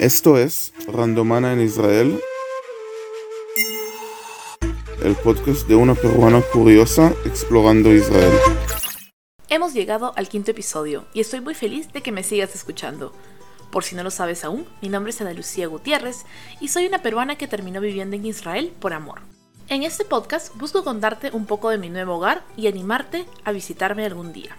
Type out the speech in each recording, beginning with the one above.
Esto es Randomana en Israel, el podcast de una peruana curiosa explorando Israel. Hemos llegado al quinto episodio y estoy muy feliz de que me sigas escuchando. Por si no lo sabes aún, mi nombre es Ana Lucía Gutiérrez y soy una peruana que terminó viviendo en Israel por amor. En este podcast busco contarte un poco de mi nuevo hogar y animarte a visitarme algún día.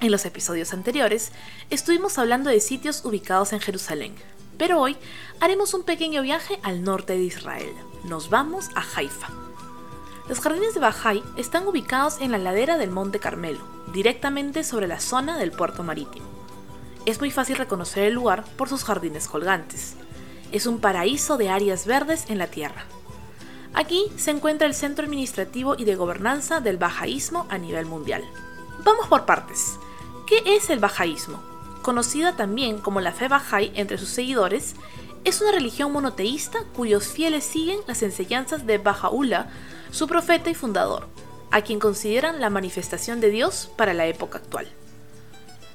En los episodios anteriores estuvimos hablando de sitios ubicados en Jerusalén, pero hoy haremos un pequeño viaje al norte de Israel. Nos vamos a Haifa. Los jardines de Bajai están ubicados en la ladera del Monte Carmelo, directamente sobre la zona del puerto marítimo. Es muy fácil reconocer el lugar por sus jardines colgantes. Es un paraíso de áreas verdes en la tierra. Aquí se encuentra el centro administrativo y de gobernanza del bajaísmo a nivel mundial. Vamos por partes. ¿Qué es el bajaísmo? Conocida también como la fe Bahá'í entre sus seguidores, es una religión monoteísta cuyos fieles siguen las enseñanzas de Baha'u'llah, su profeta y fundador, a quien consideran la manifestación de Dios para la época actual.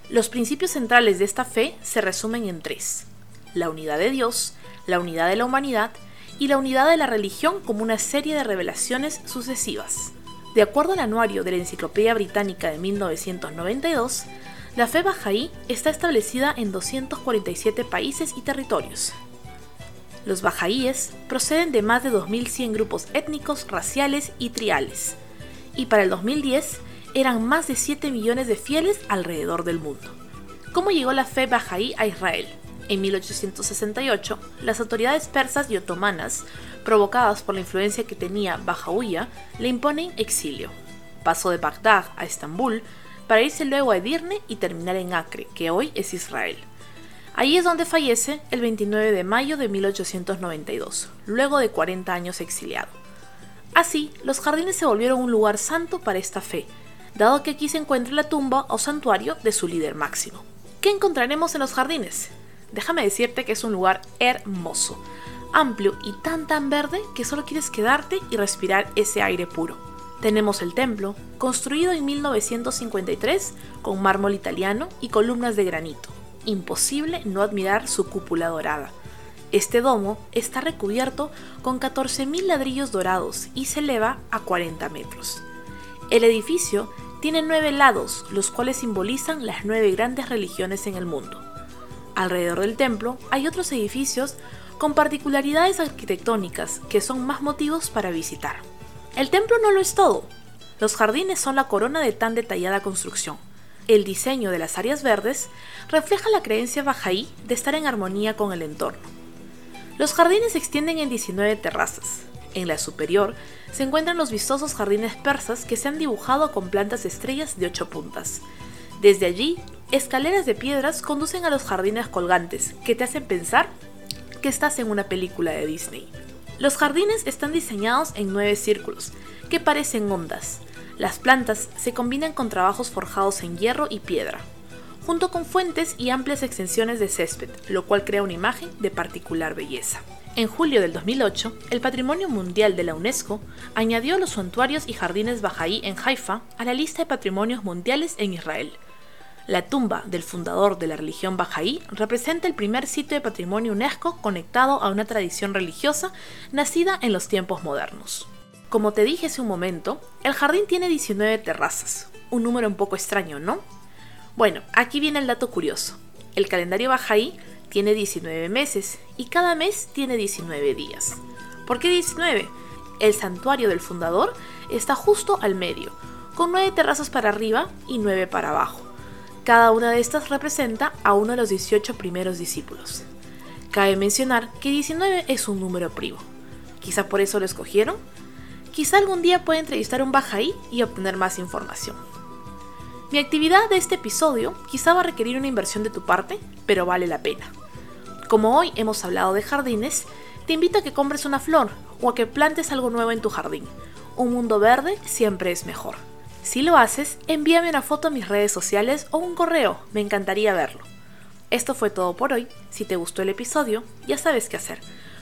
Los principios centrales de esta fe se resumen en tres: la unidad de Dios, la unidad de la humanidad y la unidad de la religión como una serie de revelaciones sucesivas. De acuerdo al anuario de la Enciclopedia Británica de 1992, la fe bajaí está establecida en 247 países y territorios. Los bajaíes proceden de más de 2.100 grupos étnicos, raciales y triales, y para el 2010 eran más de 7 millones de fieles alrededor del mundo. ¿Cómo llegó la fe bajaí a Israel? En 1868, las autoridades persas y otomanas, provocadas por la influencia que tenía Bajaúya, le imponen exilio. Pasó de Bagdad a Estambul, para irse luego a Edirne y terminar en Acre, que hoy es Israel. Ahí es donde fallece el 29 de mayo de 1892, luego de 40 años exiliado. Así, los jardines se volvieron un lugar santo para esta fe, dado que aquí se encuentra la tumba o santuario de su líder máximo. ¿Qué encontraremos en los jardines? Déjame decirte que es un lugar hermoso, amplio y tan tan verde que solo quieres quedarte y respirar ese aire puro. Tenemos el templo, construido en 1953 con mármol italiano y columnas de granito. Imposible no admirar su cúpula dorada. Este domo está recubierto con 14.000 ladrillos dorados y se eleva a 40 metros. El edificio tiene nueve lados, los cuales simbolizan las nueve grandes religiones en el mundo. Alrededor del templo hay otros edificios con particularidades arquitectónicas que son más motivos para visitar. El templo no lo es todo. Los jardines son la corona de tan detallada construcción. El diseño de las áreas verdes refleja la creencia bajaí de estar en armonía con el entorno. Los jardines se extienden en 19 terrazas. En la superior se encuentran los vistosos jardines persas que se han dibujado con plantas estrellas de 8 puntas. Desde allí, escaleras de piedras conducen a los jardines colgantes, que te hacen pensar que estás en una película de Disney. Los jardines están diseñados en nueve círculos, que parecen ondas. Las plantas se combinan con trabajos forjados en hierro y piedra, junto con fuentes y amplias extensiones de césped, lo cual crea una imagen de particular belleza. En julio del 2008, el Patrimonio Mundial de la UNESCO añadió los santuarios y jardines Bajaí en Haifa a la lista de patrimonios mundiales en Israel, la tumba del fundador de la religión Bahá'í representa el primer sitio de patrimonio UNESCO conectado a una tradición religiosa nacida en los tiempos modernos. Como te dije hace un momento, el jardín tiene 19 terrazas, un número un poco extraño, ¿no? Bueno, aquí viene el dato curioso. El calendario Bahá'í tiene 19 meses y cada mes tiene 19 días. ¿Por qué 19? El santuario del fundador está justo al medio, con 9 terrazas para arriba y 9 para abajo. Cada una de estas representa a uno de los 18 primeros discípulos. Cabe mencionar que 19 es un número primo. Quizá por eso lo escogieron. Quizá algún día pueda entrevistar a un Bajaí y obtener más información. Mi actividad de este episodio quizá va a requerir una inversión de tu parte, pero vale la pena. Como hoy hemos hablado de jardines, te invito a que compres una flor o a que plantes algo nuevo en tu jardín. Un mundo verde siempre es mejor. Si lo haces, envíame una foto a mis redes sociales o un correo, me encantaría verlo. Esto fue todo por hoy. Si te gustó el episodio, ya sabes qué hacer.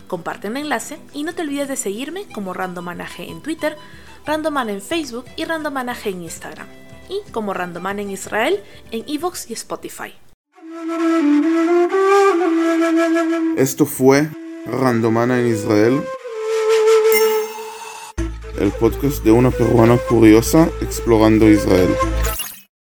Comparte un enlace y no te olvides de seguirme como Randomanaje en Twitter, Randoman en Facebook y Randomanaje en Instagram. Y como Randoman en Israel en Evox y Spotify. Esto fue Randomana en Israel, el podcast de una peruana curiosa explorando Israel.